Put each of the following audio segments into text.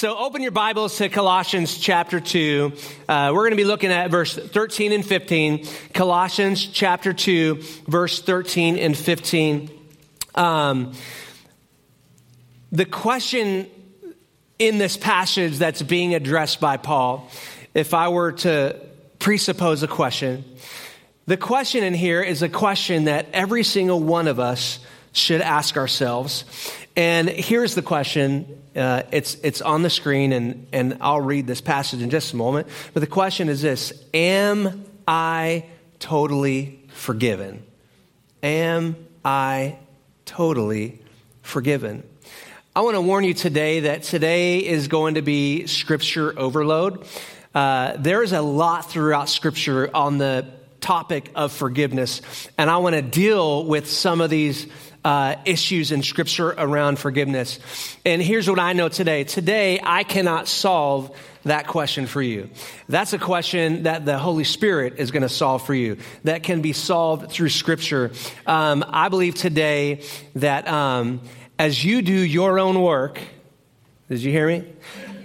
So open your Bibles to Colossians chapter 2. Uh, we're going to be looking at verse 13 and 15. Colossians chapter 2, verse 13 and 15. Um, the question in this passage that's being addressed by Paul, if I were to presuppose a question, the question in here is a question that every single one of us should ask ourselves. And here's the question. Uh, it's, it's on the screen, and, and I'll read this passage in just a moment. But the question is this Am I totally forgiven? Am I totally forgiven? I want to warn you today that today is going to be scripture overload. Uh, there is a lot throughout scripture on the topic of forgiveness, and I want to deal with some of these uh, issues in Scripture around forgiveness. And here's what I know today today, I cannot solve that question for you. That's a question that the Holy Spirit is going to solve for you, that can be solved through Scripture. Um, I believe today that um, as you do your own work, did you hear me?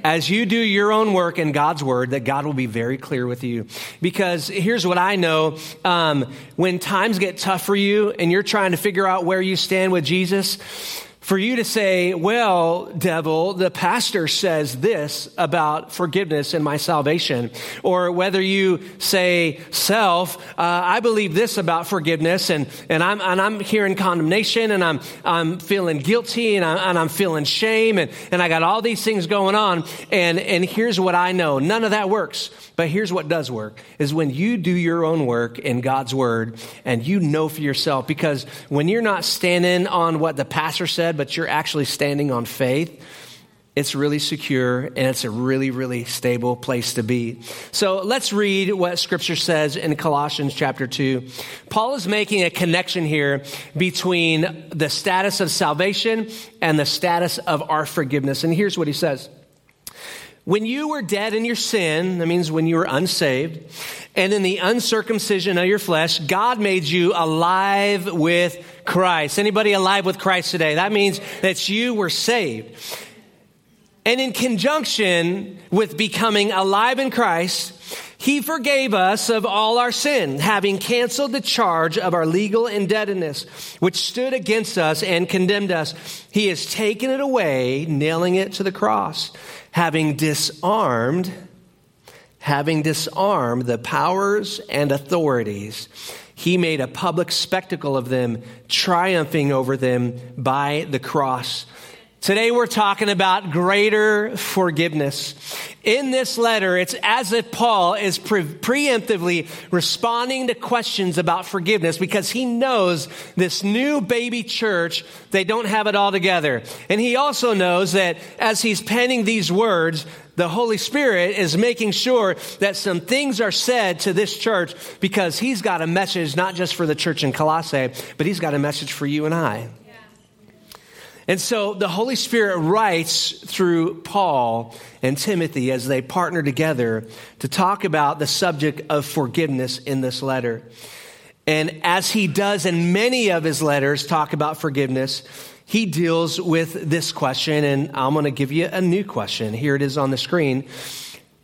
As you do your own work in God's word, that God will be very clear with you. Because here's what I know um, when times get tough for you and you're trying to figure out where you stand with Jesus, for you to say, well, devil, the pastor says this about forgiveness and my salvation. Or whether you say, self, uh, I believe this about forgiveness and, and, I'm, and I'm hearing condemnation and I'm, I'm feeling guilty and I'm, and I'm feeling shame and, and I got all these things going on. And, and here's what I know. None of that works. But here's what does work is when you do your own work in God's word and you know for yourself, because when you're not standing on what the pastor said, but you're actually standing on faith, it's really secure and it's a really, really stable place to be. So let's read what scripture says in Colossians chapter 2. Paul is making a connection here between the status of salvation and the status of our forgiveness. And here's what he says. When you were dead in your sin, that means when you were unsaved, and in the uncircumcision of your flesh, God made you alive with Christ. Anybody alive with Christ today? That means that you were saved. And in conjunction with becoming alive in Christ, he forgave us of all our sin, having canceled the charge of our legal indebtedness, which stood against us and condemned us. He has taken it away, nailing it to the cross having disarmed, having disarmed the powers and authorities, he made a public spectacle of them, triumphing over them by the cross. Today we're talking about greater forgiveness. In this letter, it's as if Paul is pre- preemptively responding to questions about forgiveness because he knows this new baby church, they don't have it all together. And he also knows that as he's penning these words, the Holy Spirit is making sure that some things are said to this church because he's got a message not just for the church in Colossae, but he's got a message for you and I. And so the Holy Spirit writes through Paul and Timothy as they partner together to talk about the subject of forgiveness in this letter. And as he does in many of his letters talk about forgiveness, he deals with this question, and I'm going to give you a new question. Here it is on the screen.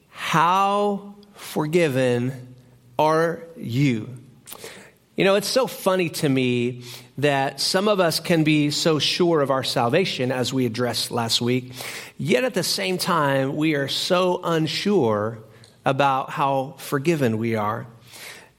How forgiven are you? You know, it's so funny to me that some of us can be so sure of our salvation, as we addressed last week, yet at the same time, we are so unsure about how forgiven we are.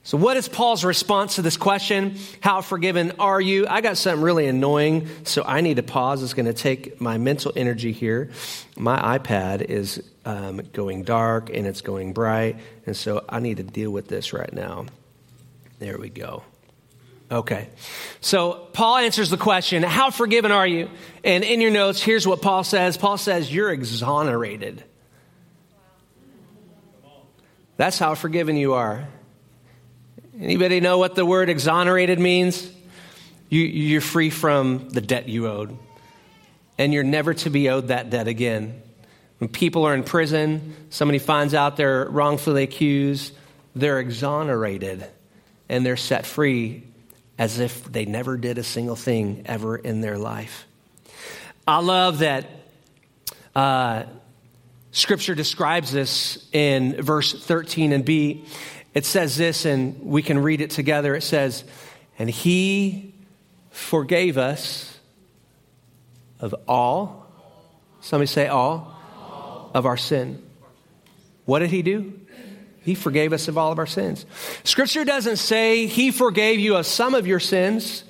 So, what is Paul's response to this question? How forgiven are you? I got something really annoying, so I need to pause. It's going to take my mental energy here. My iPad is um, going dark and it's going bright, and so I need to deal with this right now. There we go. Okay. So Paul answers the question, How forgiven are you? And in your notes, here's what Paul says Paul says, You're exonerated. That's how forgiven you are. Anybody know what the word exonerated means? You, you're free from the debt you owed, and you're never to be owed that debt again. When people are in prison, somebody finds out they're wrongfully accused, they're exonerated and they're set free as if they never did a single thing ever in their life. I love that uh, Scripture describes this in verse 13 and B. It says this, and we can read it together. It says, And he forgave us of all, somebody say all, all. of our sin. What did he do? He forgave us of all of our sins. Scripture doesn't say he forgave you of some of your sins.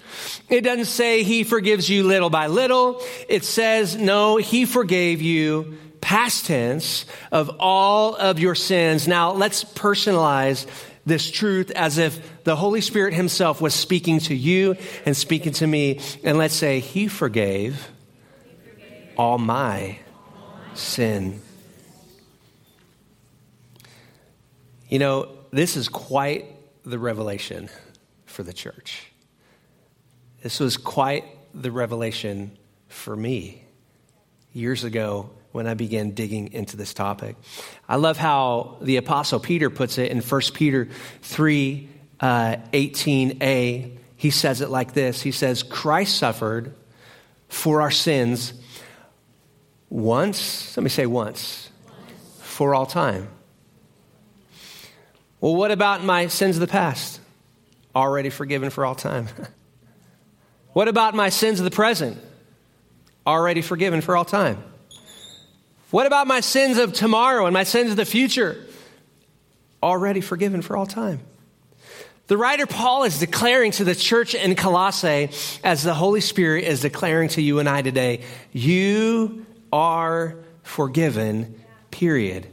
It doesn't say he forgives you little by little. It says, no, he forgave you past tense of all of your sins. Now let's personalize this truth as if the Holy Spirit himself was speaking to you and speaking to me. And let's say he forgave all my sin. You know, this is quite the revelation for the church. This was quite the revelation for me years ago when I began digging into this topic. I love how the Apostle Peter puts it in 1 Peter 3 uh, 18a. He says it like this He says, Christ suffered for our sins once, let me say once, for all time. Well, what about my sins of the past? Already forgiven for all time. what about my sins of the present? Already forgiven for all time. What about my sins of tomorrow and my sins of the future? Already forgiven for all time. The writer Paul is declaring to the church in Colossae, as the Holy Spirit is declaring to you and I today, you are forgiven, period.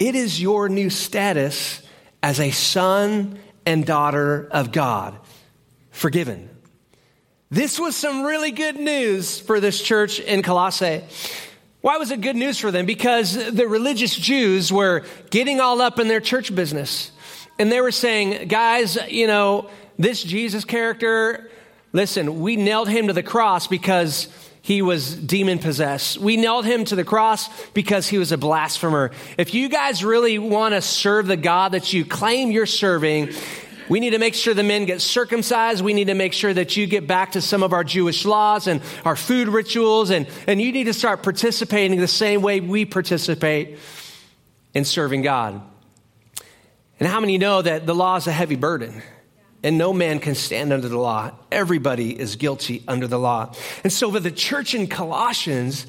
It is your new status as a son and daughter of God, forgiven. This was some really good news for this church in Colossae. Why was it good news for them? Because the religious Jews were getting all up in their church business. And they were saying, guys, you know, this Jesus character, listen, we nailed him to the cross because he was demon possessed. We nailed him to the cross because he was a blasphemer. If you guys really want to serve the God that you claim you're serving, we need to make sure the men get circumcised. We need to make sure that you get back to some of our Jewish laws and our food rituals. And, and you need to start participating the same way we participate in serving God. And how many know that the law is a heavy burden? And no man can stand under the law. Everybody is guilty under the law. And so for the church in Colossians,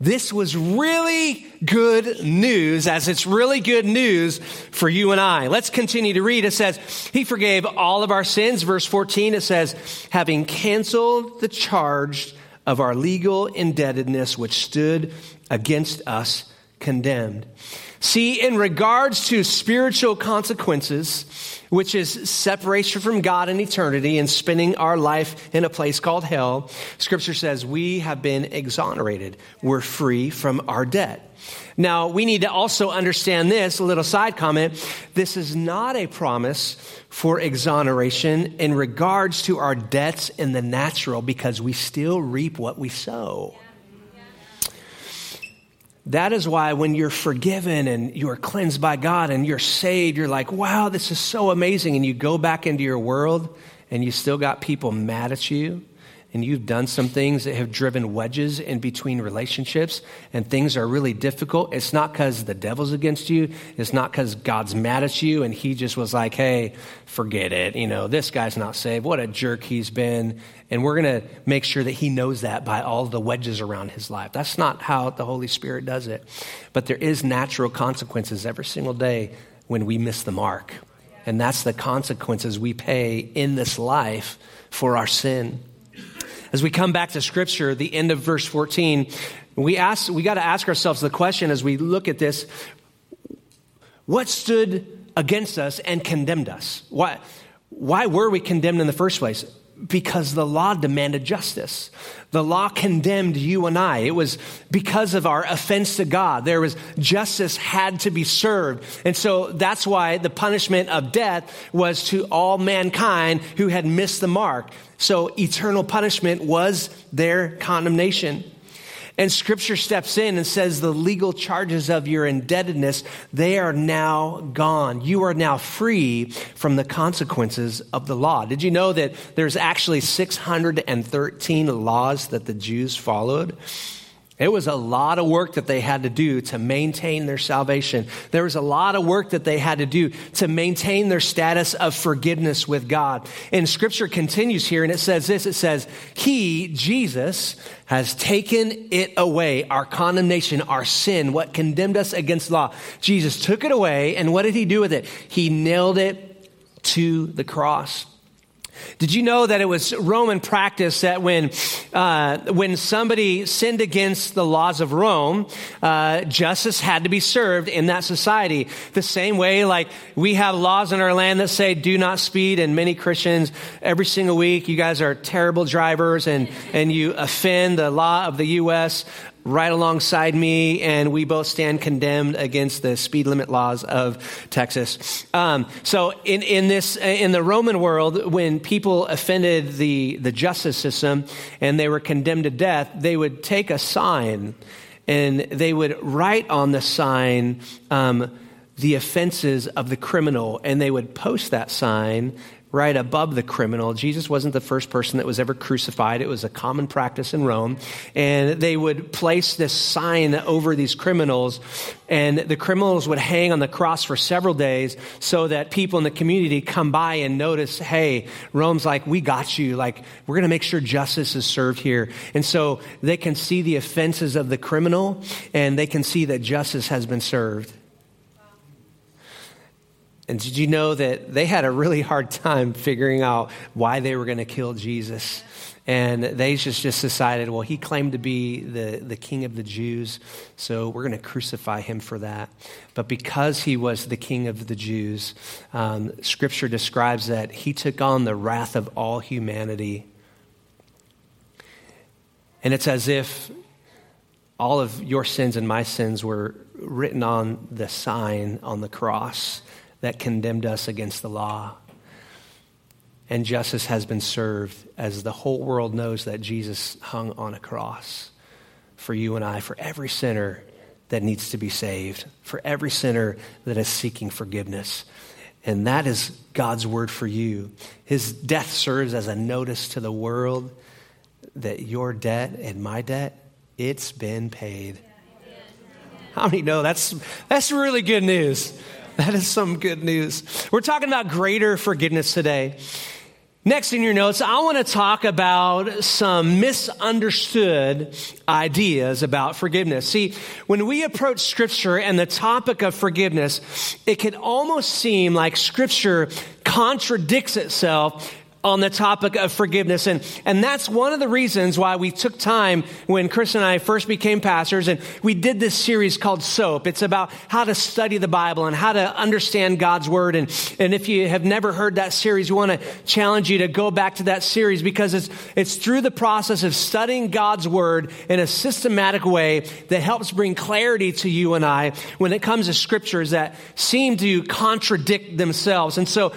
this was really good news, as it's really good news for you and I. Let's continue to read. It says, He forgave all of our sins. Verse 14, it says, having canceled the charge of our legal indebtedness which stood against us condemned. See, in regards to spiritual consequences, which is separation from God in eternity and spending our life in a place called hell, scripture says we have been exonerated. We're free from our debt. Now, we need to also understand this, a little side comment. This is not a promise for exoneration in regards to our debts in the natural because we still reap what we sow. That is why when you're forgiven and you are cleansed by God and you're saved, you're like, wow, this is so amazing. And you go back into your world and you still got people mad at you and you've done some things that have driven wedges in between relationships and things are really difficult, it's not because the devil's against you. It's not because God's mad at you and he just was like, hey, forget it. You know, this guy's not saved. What a jerk he's been. And we're going to make sure that he knows that by all the wedges around his life. That's not how the Holy Spirit does it. But there is natural consequences every single day when we miss the mark. And that's the consequences we pay in this life for our sin. As we come back to scripture, the end of verse 14, we ask, we got to ask ourselves the question as we look at this, what stood against us and condemned us? Why, why were we condemned in the first place? Because the law demanded justice. The law condemned you and I. It was because of our offense to God. There was justice had to be served. And so that's why the punishment of death was to all mankind who had missed the mark. So eternal punishment was their condemnation. And scripture steps in and says the legal charges of your indebtedness, they are now gone. You are now free from the consequences of the law. Did you know that there's actually 613 laws that the Jews followed? It was a lot of work that they had to do to maintain their salvation. There was a lot of work that they had to do to maintain their status of forgiveness with God. And scripture continues here and it says this it says, He, Jesus, has taken it away, our condemnation, our sin, what condemned us against law. Jesus took it away, and what did He do with it? He nailed it to the cross. Did you know that it was Roman practice that when, uh, when somebody sinned against the laws of Rome, uh, justice had to be served in that society? The same way, like we have laws in our land that say do not speed, and many Christians every single week, you guys are terrible drivers and, and you offend the law of the U.S right alongside me, and we both stand condemned against the speed limit laws of Texas. Um, so, in, in this, in the Roman world, when people offended the, the justice system and they were condemned to death, they would take a sign and they would write on the sign um, the offenses of the criminal, and they would post that sign right above the criminal. Jesus wasn't the first person that was ever crucified. It was a common practice in Rome. And they would place this sign over these criminals, and the criminals would hang on the cross for several days so that people in the community come by and notice, hey, Rome's like, we got you. Like, we're going to make sure justice is served here. And so they can see the offenses of the criminal, and they can see that justice has been served. And did you know that they had a really hard time figuring out why they were going to kill Jesus? And they just, just decided, well, he claimed to be the, the king of the Jews, so we're going to crucify him for that. But because he was the king of the Jews, um, scripture describes that he took on the wrath of all humanity. And it's as if all of your sins and my sins were written on the sign on the cross that condemned us against the law. And justice has been served as the whole world knows that Jesus hung on a cross for you and I, for every sinner that needs to be saved, for every sinner that is seeking forgiveness. And that is God's word for you. His death serves as a notice to the world that your debt and my debt, it's been paid. How many know that's, that's really good news? That is some good news. We're talking about greater forgiveness today. Next in your notes, I want to talk about some misunderstood ideas about forgiveness. See, when we approach scripture and the topic of forgiveness, it can almost seem like scripture contradicts itself on the topic of forgiveness. And, and that's one of the reasons why we took time when Chris and I first became pastors and we did this series called SOAP. It's about how to study the Bible and how to understand God's Word. And, and if you have never heard that series, we want to challenge you to go back to that series because it's, it's through the process of studying God's Word in a systematic way that helps bring clarity to you and I when it comes to scriptures that seem to contradict themselves. And so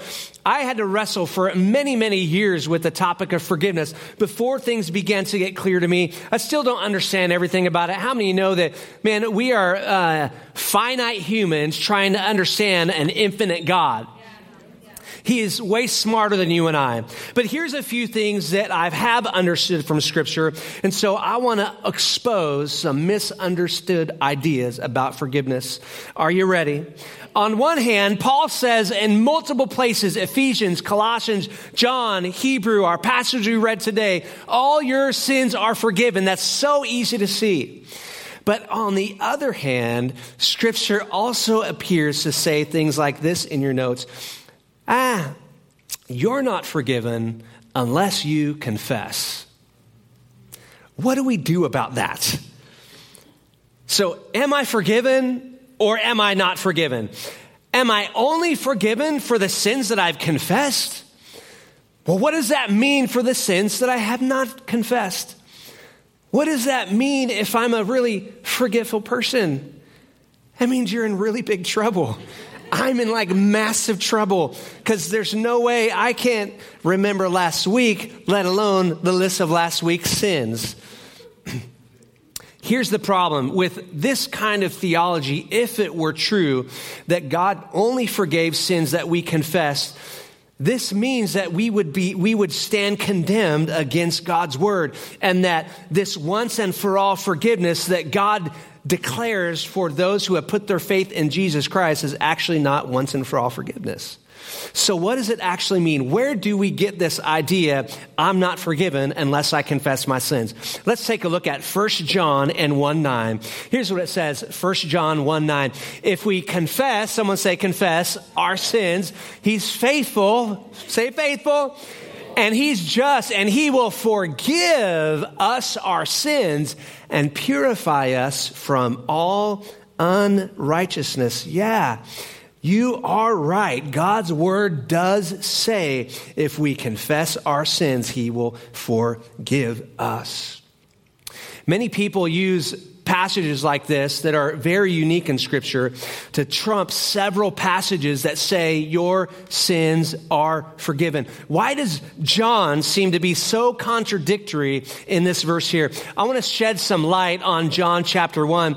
I had to wrestle for many, many years with the topic of forgiveness before things began to get clear to me. I still don't understand everything about it. How many know that, man, we are uh, finite humans trying to understand an infinite God? He is way smarter than you and I. But here's a few things that I have understood from Scripture. And so I want to expose some misunderstood ideas about forgiveness. Are you ready? On one hand, Paul says in multiple places, Ephesians, Colossians, John, Hebrew, our passage we read today, all your sins are forgiven. That's so easy to see. But on the other hand, scripture also appears to say things like this in your notes ah, you're not forgiven unless you confess. What do we do about that? So, am I forgiven or am I not forgiven? Am I only forgiven for the sins that I've confessed? Well, what does that mean for the sins that I have not confessed? What does that mean if I'm a really forgetful person? That means you're in really big trouble. I'm in like massive trouble because there's no way I can't remember last week, let alone the list of last week's sins. Here's the problem with this kind of theology if it were true that God only forgave sins that we confessed, this means that we would be we would stand condemned against God's word and that this once and for all forgiveness that God declares for those who have put their faith in Jesus Christ is actually not once and for all forgiveness. So, what does it actually mean? Where do we get this idea, I'm not forgiven unless I confess my sins? Let's take a look at 1 John and 1 9. Here's what it says 1 John 1 9. If we confess, someone say confess, our sins, he's faithful, say faithful, and he's just, and he will forgive us our sins and purify us from all unrighteousness. Yeah. You are right. God's word does say if we confess our sins, he will forgive us. Many people use passages like this that are very unique in Scripture to trump several passages that say your sins are forgiven. Why does John seem to be so contradictory in this verse here? I want to shed some light on John chapter 1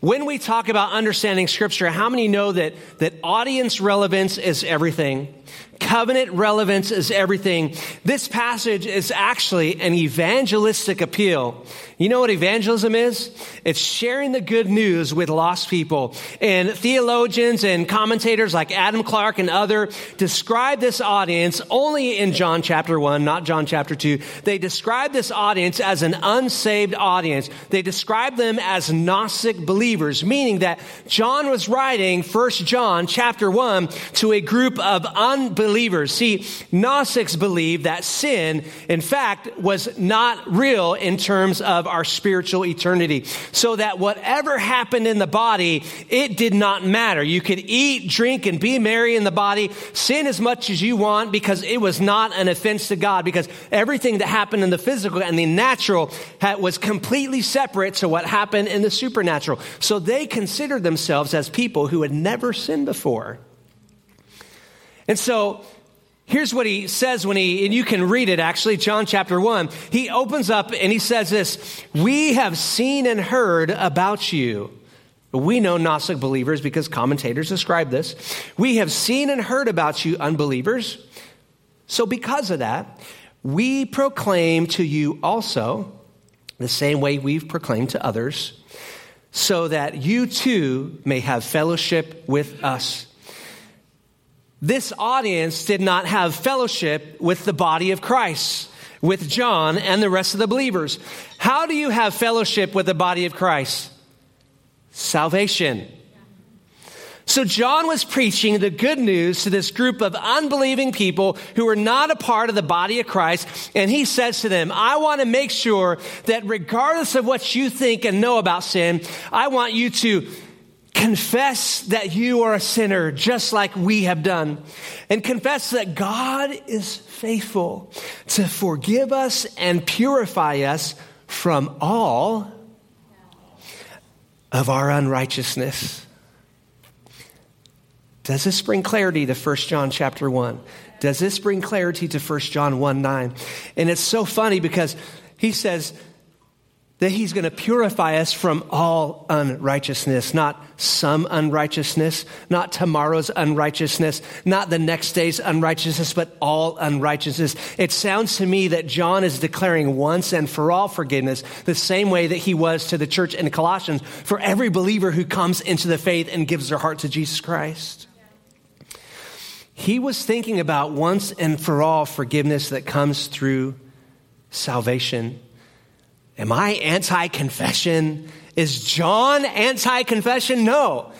when we talk about understanding scripture, how many know that, that audience relevance is everything? Covenant relevance is everything. This passage is actually an evangelistic appeal. You know what evangelism is? It's sharing the good news with lost people. And theologians and commentators like Adam Clarke and other describe this audience only in John chapter 1, not John chapter 2. They describe this audience as an unsaved audience. They describe them as Gnostic believers, meaning that John was writing 1 John chapter 1 to a group of unbelievers. See, Gnostics believed that sin, in fact, was not real in terms of our spiritual eternity. So that whatever happened in the body, it did not matter. You could eat, drink, and be merry in the body, sin as much as you want because it was not an offense to God because everything that happened in the physical and the natural was completely separate to what happened in the supernatural. So they considered themselves as people who had never sinned before. And so Here's what he says when he, and you can read it actually, John chapter 1. He opens up and he says this We have seen and heard about you. We know Gnostic believers because commentators describe this. We have seen and heard about you, unbelievers. So, because of that, we proclaim to you also the same way we've proclaimed to others, so that you too may have fellowship with us. This audience did not have fellowship with the body of Christ, with John and the rest of the believers. How do you have fellowship with the body of Christ? Salvation. So John was preaching the good news to this group of unbelieving people who were not a part of the body of Christ. And he says to them, I want to make sure that regardless of what you think and know about sin, I want you to Confess that you are a sinner, just like we have done. And confess that God is faithful to forgive us and purify us from all of our unrighteousness. Does this bring clarity to 1 John chapter 1? Does this bring clarity to 1 John 1 9? And it's so funny because he says, that he's going to purify us from all unrighteousness, not some unrighteousness, not tomorrow's unrighteousness, not the next day's unrighteousness, but all unrighteousness. It sounds to me that John is declaring once and for all forgiveness, the same way that he was to the church in Colossians for every believer who comes into the faith and gives their heart to Jesus Christ. He was thinking about once and for all forgiveness that comes through salvation Am I anti confession? Is John anti confession? No.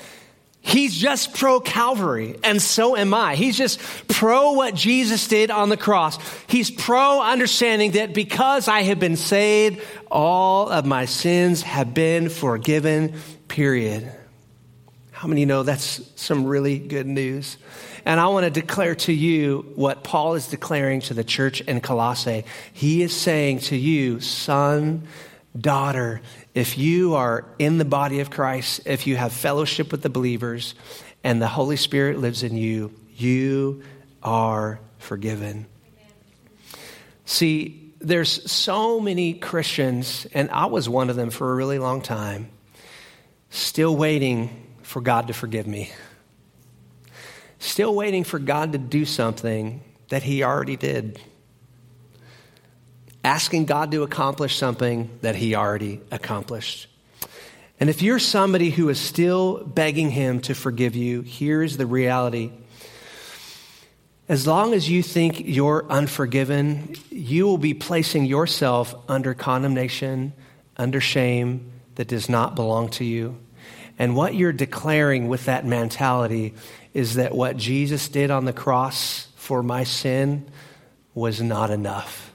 He's just pro Calvary, and so am I. He's just pro what Jesus did on the cross. He's pro understanding that because I have been saved, all of my sins have been forgiven, period. How many know that's some really good news? And I want to declare to you what Paul is declaring to the church in Colossae. He is saying to you, son, daughter, if you are in the body of Christ, if you have fellowship with the believers, and the Holy Spirit lives in you, you are forgiven. See, there's so many Christians, and I was one of them for a really long time, still waiting for God to forgive me still waiting for God to do something that he already did. Asking God to accomplish something that he already accomplished. And if you're somebody who is still begging him to forgive you, here's the reality. As long as you think you're unforgiven, you will be placing yourself under condemnation, under shame that does not belong to you. And what you're declaring with that mentality is that what Jesus did on the cross for my sin was not enough.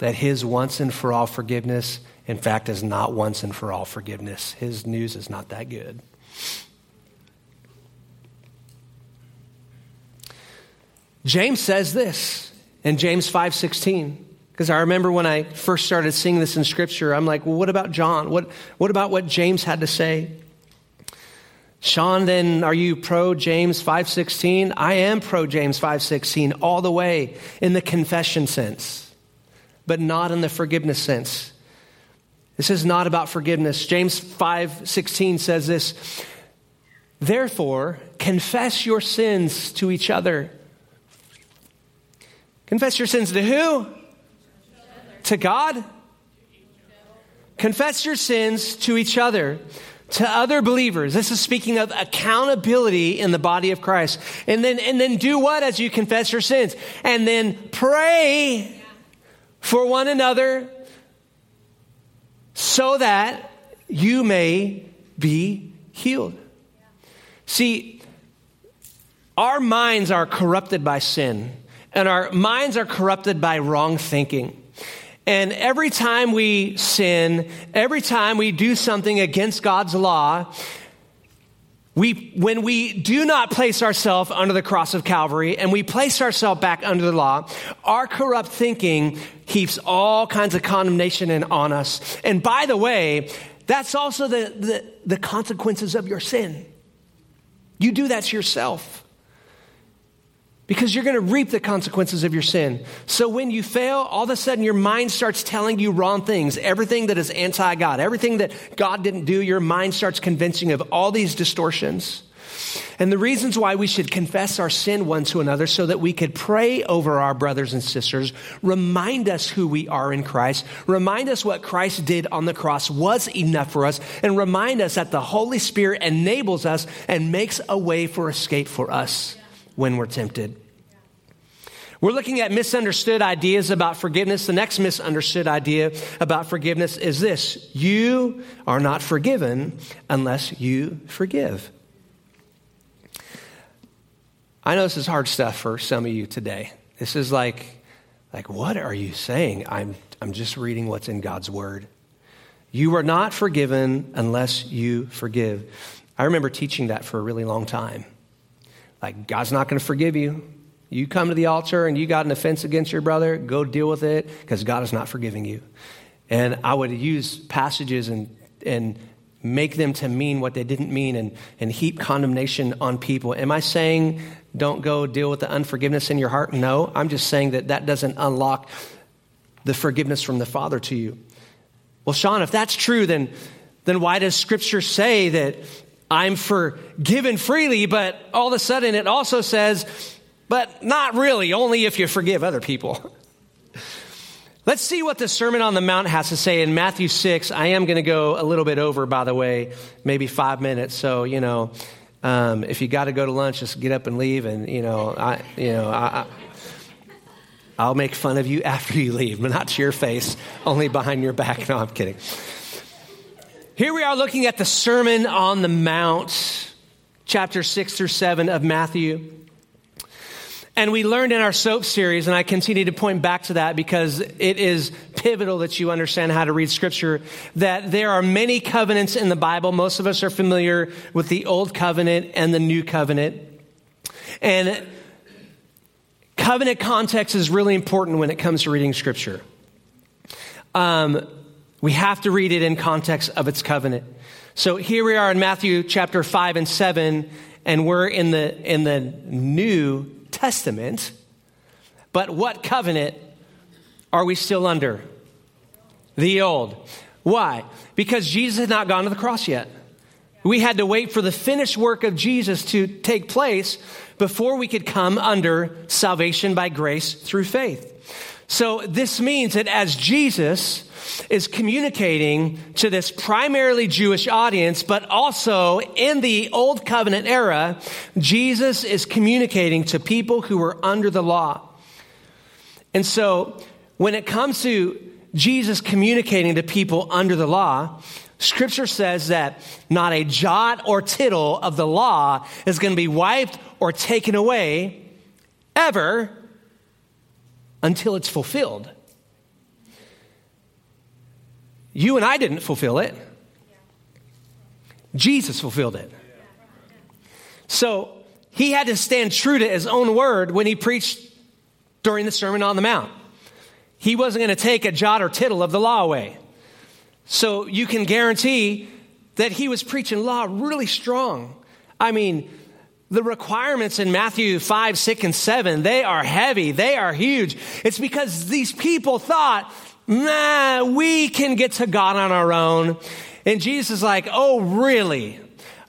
That his once and for all forgiveness, in fact, is not once and for all forgiveness. His news is not that good. James says this in James 5:16 because I remember when I first started seeing this in scripture I'm like, "Well, what about John? What what about what James had to say?" Shawn, then are you pro James 5:16? I am pro James 5:16 all the way in the confession sense, but not in the forgiveness sense. This is not about forgiveness. James 5:16 says this, "Therefore, confess your sins to each other." Confess your sins to who? To God? Confess your sins to each other to other believers. This is speaking of accountability in the body of Christ. And then, and then do what as you confess your sins? And then pray for one another so that you may be healed. See, our minds are corrupted by sin, and our minds are corrupted by wrong thinking. And every time we sin, every time we do something against God's law, we, when we do not place ourselves under the cross of Calvary and we place ourselves back under the law, our corrupt thinking heaps all kinds of condemnation in, on us. And by the way, that's also the, the, the consequences of your sin. You do that to yourself because you're going to reap the consequences of your sin. So when you fail, all of a sudden your mind starts telling you wrong things. Everything that is anti God, everything that God didn't do, your mind starts convincing of all these distortions. And the reasons why we should confess our sin one to another so that we could pray over our brothers and sisters, remind us who we are in Christ, remind us what Christ did on the cross was enough for us, and remind us that the Holy Spirit enables us and makes a way for escape for us when we're tempted. We're looking at misunderstood ideas about forgiveness. The next misunderstood idea about forgiveness is this you are not forgiven unless you forgive. I know this is hard stuff for some of you today. This is like, like what are you saying? I'm, I'm just reading what's in God's word. You are not forgiven unless you forgive. I remember teaching that for a really long time. Like, God's not going to forgive you. You come to the altar and you got an offense against your brother, go deal with it because God is not forgiving you. And I would use passages and, and make them to mean what they didn't mean and, and heap condemnation on people. Am I saying don't go deal with the unforgiveness in your heart? No, I'm just saying that that doesn't unlock the forgiveness from the Father to you. Well, Shawn, if that's true, then, then why does Scripture say that I'm forgiven freely, but all of a sudden it also says, but not really, only if you forgive other people. Let's see what the Sermon on the Mount has to say in Matthew 6. I am going to go a little bit over, by the way, maybe five minutes. So, you know, um, if you got to go to lunch, just get up and leave. And, you know, I, you know, I, I'll make fun of you after you leave, but not to your face, only behind your back. No, I'm kidding. Here we are looking at the Sermon on the Mount, chapter 6 through 7 of Matthew. And we learned in our SOAP series, and I continue to point back to that because it is pivotal that you understand how to read Scripture, that there are many covenants in the Bible. Most of us are familiar with the Old Covenant and the New Covenant. And covenant context is really important when it comes to reading Scripture. Um, we have to read it in context of its covenant. So here we are in Matthew chapter 5 and 7, and we're in the, in the New Testament. But what covenant are we still under? The old. Why? Because Jesus had not gone to the cross yet. We had to wait for the finished work of Jesus to take place before we could come under salvation by grace through faith. So this means that as Jesus is communicating to this primarily Jewish audience, but also in the Old Covenant era, Jesus is communicating to people who were under the law. And so when it comes to Jesus communicating to people under the law, Scripture says that not a jot or tittle of the law is going to be wiped or taken away ever until it's fulfilled. You and I didn't fulfill it, Jesus fulfilled it. So he had to stand true to his own word when he preached during the Sermon on the Mount. He wasn't going to take a jot or tittle of the law away. So you can guarantee that he was preaching law really strong. I mean, the requirements in Matthew 5, 6, and 7, they are heavy. They are huge. It's because these people thought, nah, we can get to God on our own. And Jesus is like, oh, really?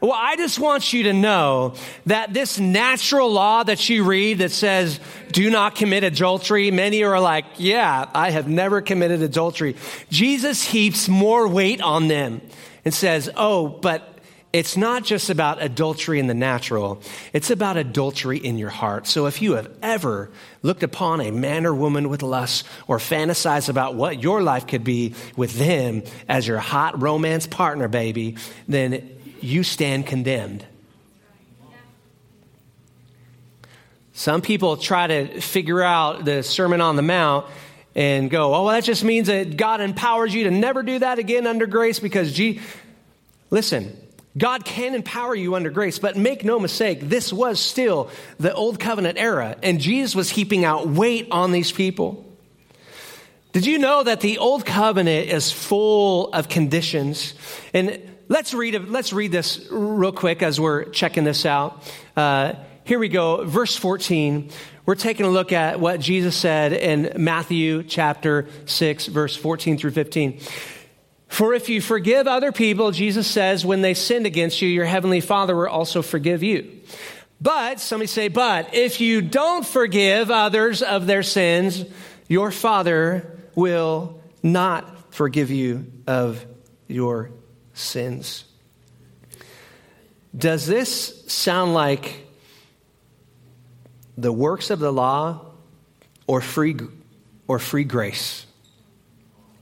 Well, I just want you to know that this natural law that you read that says, do not commit adultery, many are like, yeah, I have never committed adultery. Jesus heaps more weight on them and says, oh, but it's not just about adultery in the natural, it's about adultery in your heart. So if you have ever looked upon a man or woman with lust or fantasized about what your life could be with them as your hot romance partner, baby, then you stand condemned. Some people try to figure out the Sermon on the Mount and go, oh, well, that just means that God empowers you to never do that again under grace because, gee, listen, God can empower you under grace, but make no mistake, this was still the old covenant era, and Jesus was heaping out weight on these people. Did you know that the old covenant is full of conditions? And Let's read, let's read this real quick as we're checking this out. Uh, here we go, verse 14. We're taking a look at what Jesus said in Matthew chapter 6, verse 14 through 15. For if you forgive other people, Jesus says, when they sinned against you, your heavenly Father will also forgive you. But, somebody say, but, if you don't forgive others of their sins, your Father will not forgive you of your sins. Does this sound like the works of the law or free, or free grace?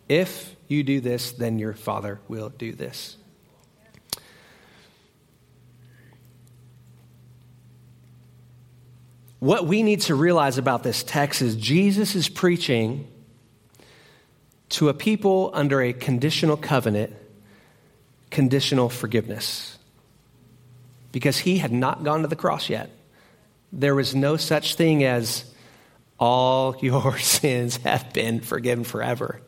If you do this, then your Father will do this. What we need to realize about this text is Jesus is preaching to a people under a conditional covenant conditional forgiveness because he had not gone to the cross yet. There was no such thing as all your sins have been forgiven forever.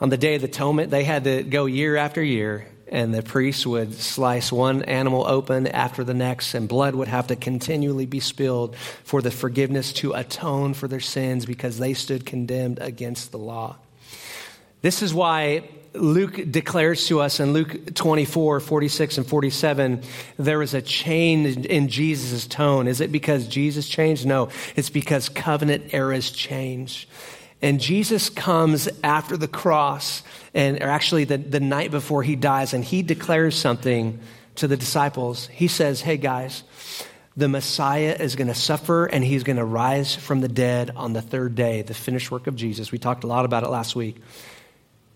On the Day of the Atonement, they had to go year after year, and the priests would slice one animal open after the next, and blood would have to continually be spilled for the forgiveness to atone for their sins because they stood condemned against the law. This is why Luke declares to us in Luke 24, 46, and 47, there is a change in Jesus' tone. Is it because Jesus changed? No, it's because covenant eras change. And Jesus comes after the cross, and or actually the, the night before he dies, and he declares something to the disciples. He says, Hey guys, the Messiah is going to suffer and he's going to rise from the dead on the third day, the finished work of Jesus. We talked a lot about it last week.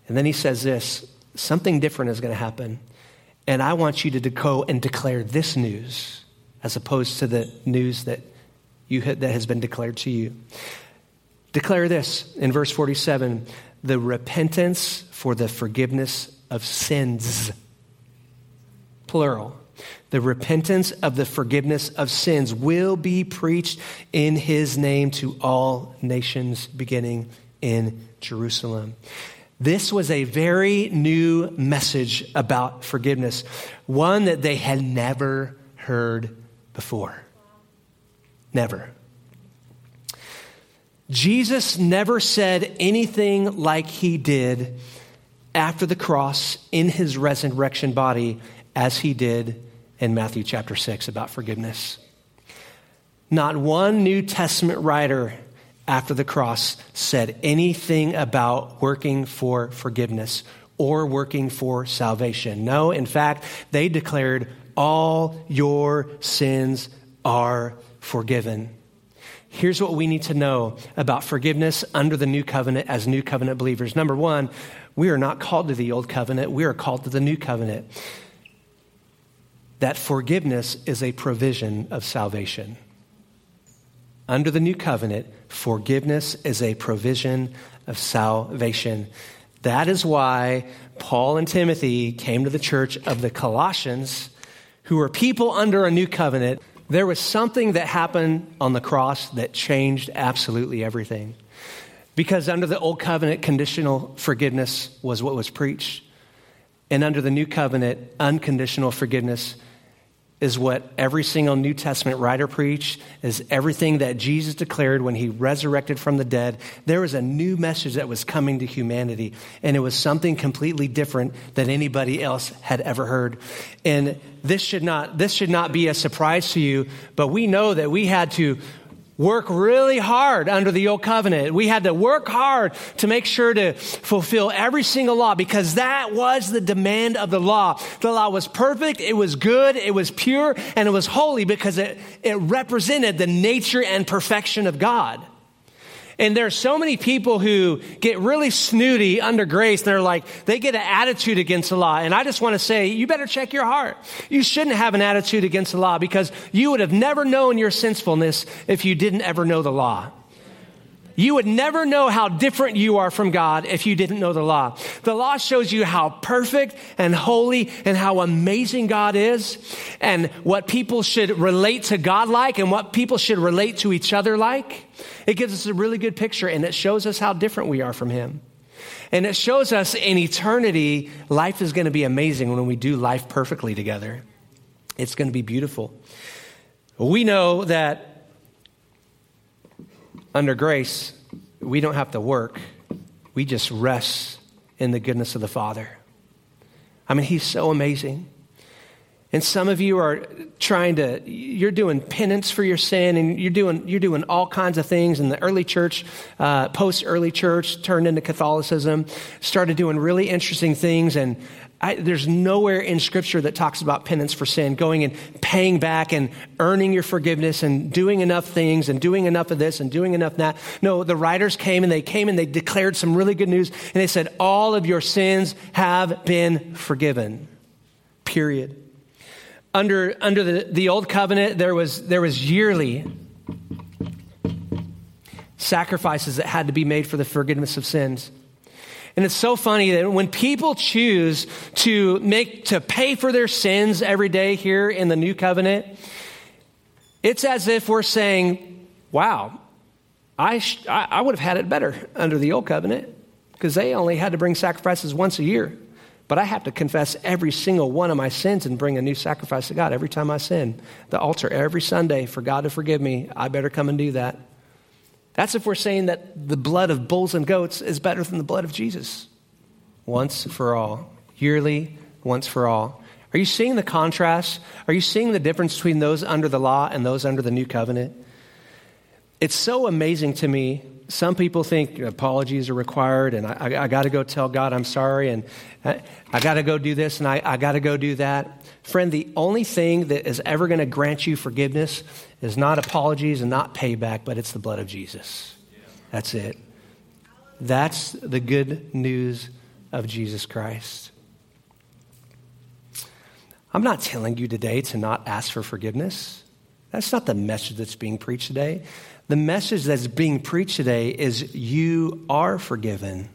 And then he says this something different is going to happen. And I want you to go and declare this news as opposed to the news that, you, that has been declared to you. Declare this in verse 47 the repentance for the forgiveness of sins. Plural. The repentance of the forgiveness of sins will be preached in his name to all nations, beginning in Jerusalem. This was a very new message about forgiveness, one that they had never heard before. Never. Jesus never said anything like he did after the cross in his resurrection body as he did in Matthew chapter 6 about forgiveness. Not one New Testament writer after the cross said anything about working for forgiveness or working for salvation. No, in fact, they declared all your sins are forgiven. Here's what we need to know about forgiveness under the new covenant as new covenant believers. Number one, we are not called to the old covenant, we are called to the new covenant. That forgiveness is a provision of salvation. Under the new covenant, forgiveness is a provision of salvation. That is why Paul and Timothy came to the church of the Colossians, who were people under a new covenant. There was something that happened on the cross that changed absolutely everything. Because under the old covenant, conditional forgiveness was what was preached. And under the new covenant, unconditional forgiveness is what every single New Testament writer preached, is everything that Jesus declared when he resurrected from the dead. There was a new message that was coming to humanity, and it was something completely different than anybody else had ever heard. And this should not, this should not be a surprise to you, but we know that we had to work really hard under the old covenant. We had to work hard to make sure to fulfill every single law because that was the demand of the law. The law was perfect, it was good, it was pure, and it was holy because it, it represented the nature and perfection of God. And there are so many people who get really snooty under grace. They're like, they get an attitude against the law. And I just want to say, you better check your heart. You shouldn't have an attitude against the law because you would have never known your sinfulness if you didn't ever know the law. You would never know how different you are from God if you didn't know the law. The law shows you how perfect and holy and how amazing God is and what people should relate to God like and what people should relate to each other like. It gives us a really good picture and it shows us how different we are from Him. And it shows us in eternity, life is going to be amazing when we do life perfectly together. It's going to be beautiful. We know that under grace, we don't have to work, we just rest in the goodness of the Father. I mean, He's so amazing. And some of you are trying to, you're doing penance for your sin and you're doing, you're doing all kinds of things. And the early church, uh, post early church, turned into Catholicism, started doing really interesting things. And I, there's nowhere in Scripture that talks about penance for sin, going and paying back and earning your forgiveness and doing enough things and doing enough of this and doing enough that. No, the writers came and they came and they declared some really good news and they said, All of your sins have been forgiven. Period. Under, under the, the old covenant, there was, there was yearly sacrifices that had to be made for the forgiveness of sins. And it's so funny that when people choose to make, to pay for their sins every day here in the new covenant, it's as if we're saying, wow, I, sh- I would have had it better under the old covenant because they only had to bring sacrifices once a year. But I have to confess every single one of my sins and bring a new sacrifice to God every time I sin. The altar every Sunday for God to forgive me. I better come and do that. That's if we're saying that the blood of bulls and goats is better than the blood of Jesus. Once for all, yearly, once for all. Are you seeing the contrast? Are you seeing the difference between those under the law and those under the new covenant? It's so amazing to me. Some people think apologies are required, and I, I, I got to go tell God I'm sorry, and I, I got to go do this, and I, I got to go do that. Friend, the only thing that is ever going to grant you forgiveness is not apologies and not payback, but it's the blood of Jesus. That's it. That's the good news of Jesus Christ. I'm not telling you today to not ask for forgiveness. That's not the message that's being preached today. The message that's being preached today is you are forgiven.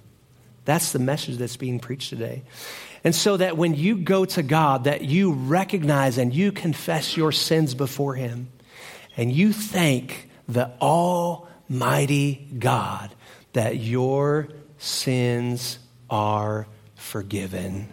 That's the message that's being preached today. And so that when you go to God, that you recognize and you confess your sins before him and you thank the almighty God that your sins are forgiven.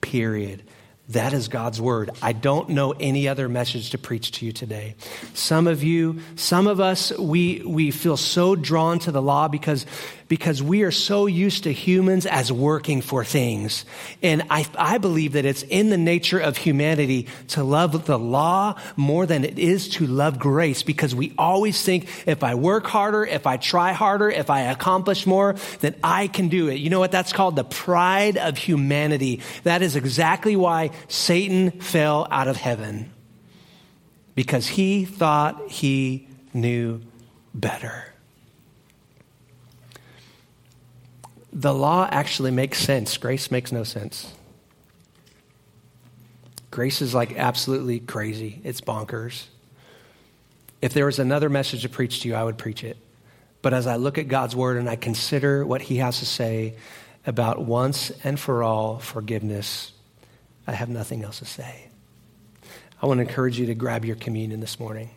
Period. That is God's word. I don't know any other message to preach to you today. Some of you, some of us, we, we feel so drawn to the law because because we are so used to humans as working for things. And I, I believe that it's in the nature of humanity to love the law more than it is to love grace because we always think if I work harder, if I try harder, if I accomplish more, then I can do it. You know what? That's called the pride of humanity. That is exactly why Satan fell out of heaven because he thought he knew better. The law actually makes sense. Grace makes no sense. Grace is like absolutely crazy. It's bonkers. If there was another message to preach to you, I would preach it. But as I look at God's word and I consider what he has to say about once and for all forgiveness, I have nothing else to say. I want to encourage you to grab your communion this morning.